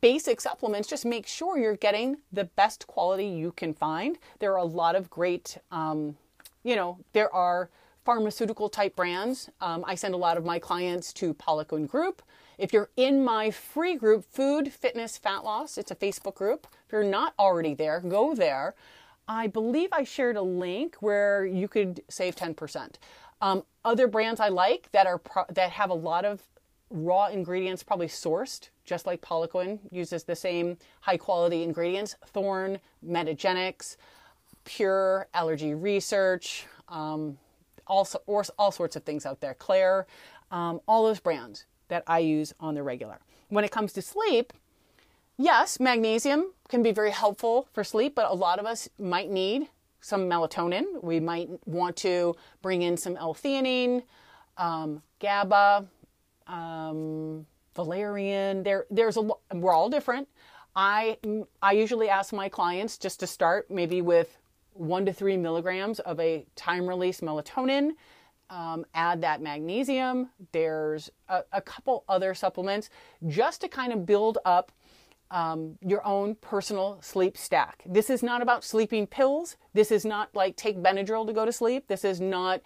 Speaker 2: basic supplements, just make sure you're getting the best quality you can find. There are a lot of great, um, you know, there are pharmaceutical type brands. Um, I send a lot of my clients to Poliquin Group. If you're in my free group, Food, Fitness, Fat Loss, it's a Facebook group. If you're not already there, go there. I believe I shared a link where you could save 10%. Um, other brands I like that are pro- that have a lot of raw ingredients, probably sourced, just like Poliquin uses the same high quality ingredients. Thorne, Metagenics, Pure, Allergy Research, um, all, or, all sorts of things out there. Klaire, um, all those brands that I use on the regular. When it comes to sleep, yes, magnesium can be very helpful for sleep, but a lot of us might need some melatonin. We might want to bring in some L-theanine, um, GABA, um, valerian. There, there's a. We're all different. I I usually ask my clients just to start maybe with one to three milligrams of a time release melatonin. Um, add that magnesium. There's a, a, couple other supplements just to kind of build up um, your own personal sleep stack. This is not about sleeping pills. This is not like take Benadryl to go to sleep. This is not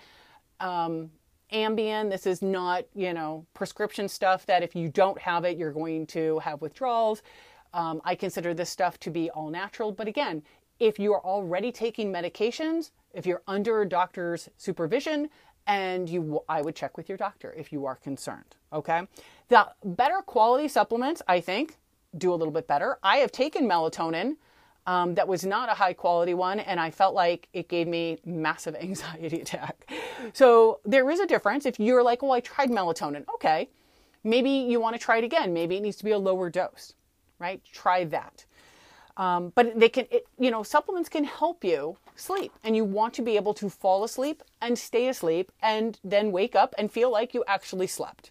Speaker 2: um, Ambien. This is not, you know, prescription stuff that if you don't have it, you're going to have withdrawals. Um, I consider this stuff to be all natural. But again, if you are already taking medications, if you're under a doctor's supervision, and you, I would check with your doctor if you are concerned. Okay. The better quality supplements, I think, do a little bit better. I have taken melatonin um, that was not a high quality one, and I felt like it gave me massive [laughs] anxiety attack. So there is a difference. If you're like, well, I tried melatonin, okay, maybe you want to try it again. Maybe it needs to be a lower dose, right? Try that. Um, but they can, it, you know, supplements can help you sleep, and you want to be able to fall asleep and stay asleep, and then wake up and feel like you actually slept.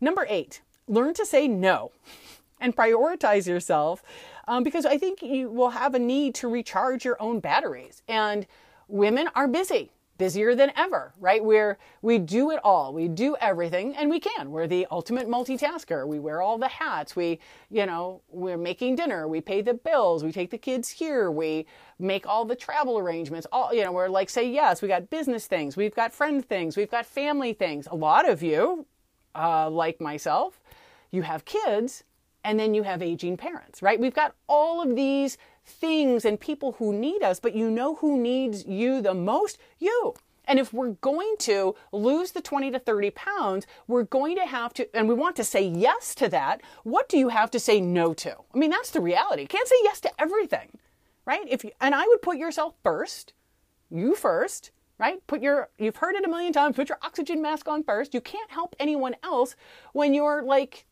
Speaker 2: Number eight, learn to say no [laughs] and prioritize yourself um, because I think you will have a need to recharge your own batteries. And women are busy, busier than ever, right? Where we do it all, we do everything, and we can. We're the ultimate multitasker. We wear all the hats. We, you know, we're making dinner. We pay the bills. We take the kids here. We make all the travel arrangements. All, you know, we're like, say yes. We got business things. We've got friend things. We've got family things. A lot of you, uh, like myself, you have kids and then you have aging parents, right? We've got all of these things and people who need us, but you know who needs you the most? You. And if we're going to lose the 20 to 30 pounds, we're going to have to, and we want to say yes to that. What do you have to say no to? I mean, that's the reality. You can't say yes to everything, right? If you, and I would put yourself first, you first, right? Put your, you've heard it a million times, put your oxygen mask on first. You can't help anyone else when you're like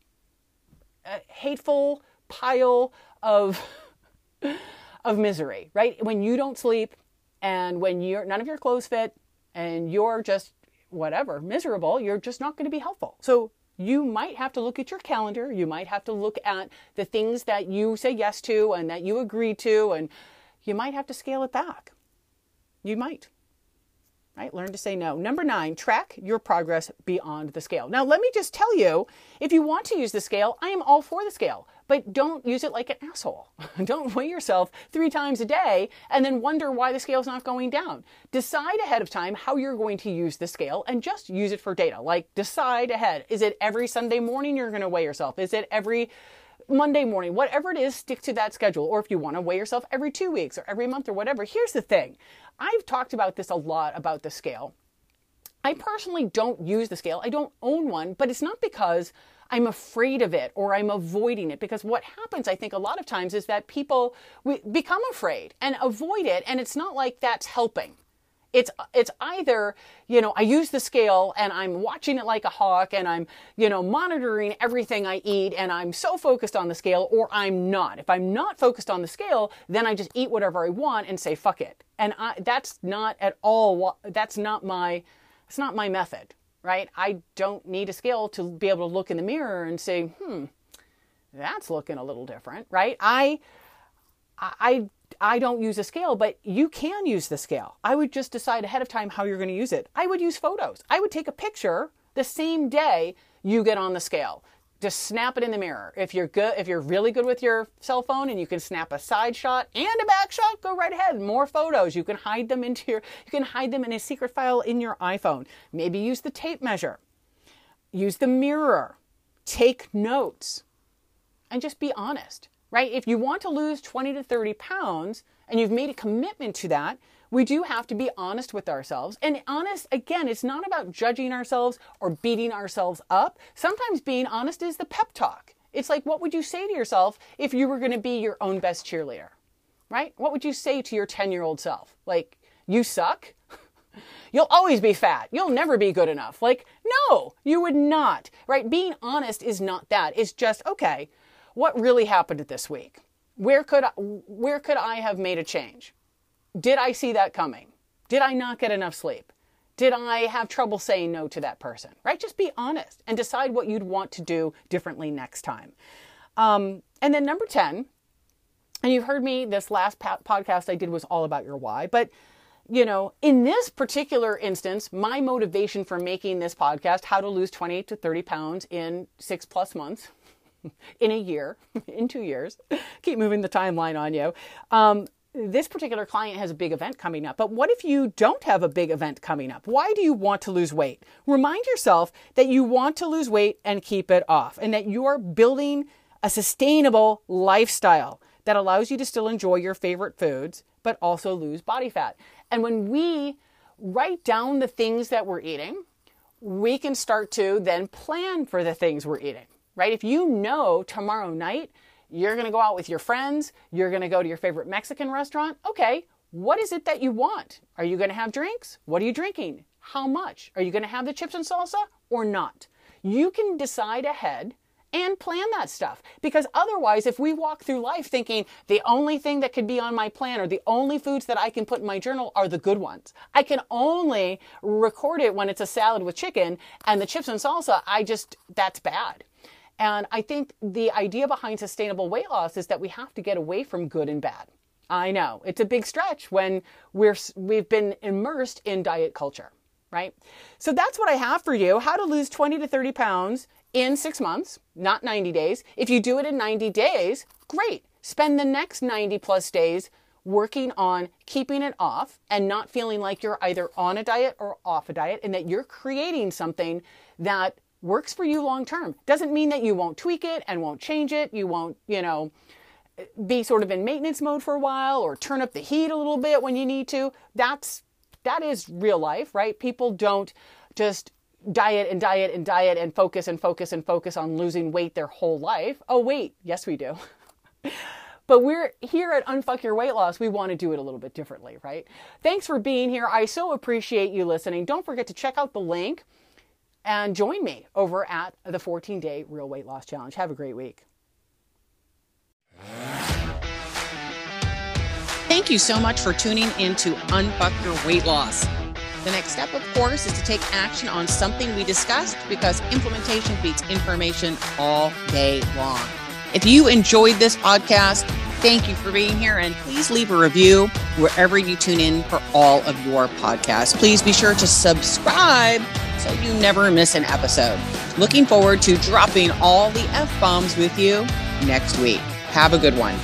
Speaker 2: hateful pile of [laughs] of misery, right? When you don't sleep and when you're none of your clothes fit and you're just whatever, miserable, you're just not going to be helpful. So you might have to look at your calendar, you might have to look at the things that you say yes to and that you agree to and you might have to scale it back. You might right? Learn to say no. Number nine, track your progress beyond the scale. Now, let me just tell you if you want to use the scale, I am all for the scale, but don't use it like an asshole. [laughs] don't weigh yourself three times a day and then wonder why the scale's not going down. Decide ahead of time how you're going to use the scale and just use it for data. Like, decide ahead. Is it every Sunday morning you're going to weigh yourself? Is it every Monday morning, whatever it is, stick to that schedule. Or if you want to weigh yourself every two weeks or every month or whatever, here's the thing I've talked about this a lot about the scale. I personally don't use the scale. I don't own one, but it's not because I'm afraid of it or I'm avoiding it. Because what happens, I think, a lot of times is that people become afraid and avoid it, and it's not like that's helping. It's it's either you know I use the scale and I'm watching it like a hawk and I'm you know monitoring everything I eat and I'm so focused on the scale, or I'm not. If I'm not focused on the scale, then I just eat whatever I want and say fuck it. And I, that's not at all that's not my it's not my method right? I don't need a scale to be able to look in the mirror and say hmm that's looking a little different right? I i i don't use a scale but you can use the scale i would just decide ahead of time how you're going to use it i would use photos i would take a picture the same day you get on the scale. Just snap it in the mirror. If you're good, if you're really good with your cell phone and you can snap a side shot and a back shot, go right ahead. More photos. You can hide them into your, you can hide them in a secret file in your iPhone. Maybe use the tape measure. Use the mirror. Take notes. And just be honest, right? If you want to lose 20 to 30 pounds and you've made a commitment to that, we do have to be honest with ourselves. And honest, again, it's not about judging ourselves or beating ourselves up. Sometimes being honest is the pep talk. It's like, what would you say to yourself if you were going to be your own best cheerleader? Right? What would you say to your 10 year old self? Like, you suck? [laughs] You'll always be fat. You'll never be good enough. Like, no, you would not. Right? Being honest is not that. It's just, okay, what really happened this week? Where could I, where could I have made a change? Did I see that coming? Did I not get enough sleep? Did I have trouble saying no to that person? Right? Just be honest and decide what you'd want to do differently next time. Um, and then number 10, and you've heard me, this last podcast I did was all about your why, but you know, in this particular instance, my motivation for making this podcast, how to lose 20 to 30 pounds in six plus months, [laughs] in a year, [laughs] in two years, [laughs] keep moving the timeline on you, um, this particular client has a big event coming up, but what if you don't have a big event coming up? Why do you want to lose weight? Remind yourself that you want to lose weight and keep it off, and that you're building a sustainable lifestyle that allows you to still enjoy your favorite foods, but also lose body fat. And when we write down the things that we're eating, we can start to then plan for the things we're eating, right? If you know tomorrow night, you're going to go out with your friends. You're going to go to your favorite Mexican restaurant. Okay, what is it that you want? Are you going to have drinks? What are you drinking? How much? Are you going to have the chips and salsa or not? You can decide ahead and plan that stuff. Because otherwise, if we walk through life thinking the only thing that could be on my plan or the only foods that I can put in my journal are the good ones, I can only record it when it's a salad with chicken and the chips and salsa, I just, that's bad. And I think the idea behind sustainable weight loss is that we have to get away from good and bad. I know it's a big stretch when we're we've been immersed in diet culture, right? So that's what I have for you: how to lose 20 to 30 pounds in six months, not 90 days. If you do it in 90 days, great. Spend the next 90 plus days working on keeping it off and not feeling like you're either on a diet or off a diet, and that you're creating something that works for you long term. Doesn't mean that you won't tweak it and won't change it. You won't, you know, be sort of in maintenance mode for a while or turn up the heat a little bit when you need to. That's that is real life, right? People don't just diet and diet and diet and focus and focus and focus on losing weight their whole life. Oh wait, yes we do. [laughs] but we're here at Unfuck Your Weight Loss. We want to do it a little bit differently, right? Thanks for being here. I so appreciate you listening. Don't forget to check out the link and join me over at the 14 day Real Weight Loss Challenge. Have a great week.
Speaker 1: Thank you so much for tuning in to Unfuck Your Weight Loss. The next step, of course, is to take action on something we discussed because implementation beats information all day long. If you enjoyed this podcast, thank you for being here and please leave a review wherever you tune in for all of your podcasts. Please be sure to subscribe so you never miss an episode. Looking forward to dropping all the F bombs with you next week. Have a good one.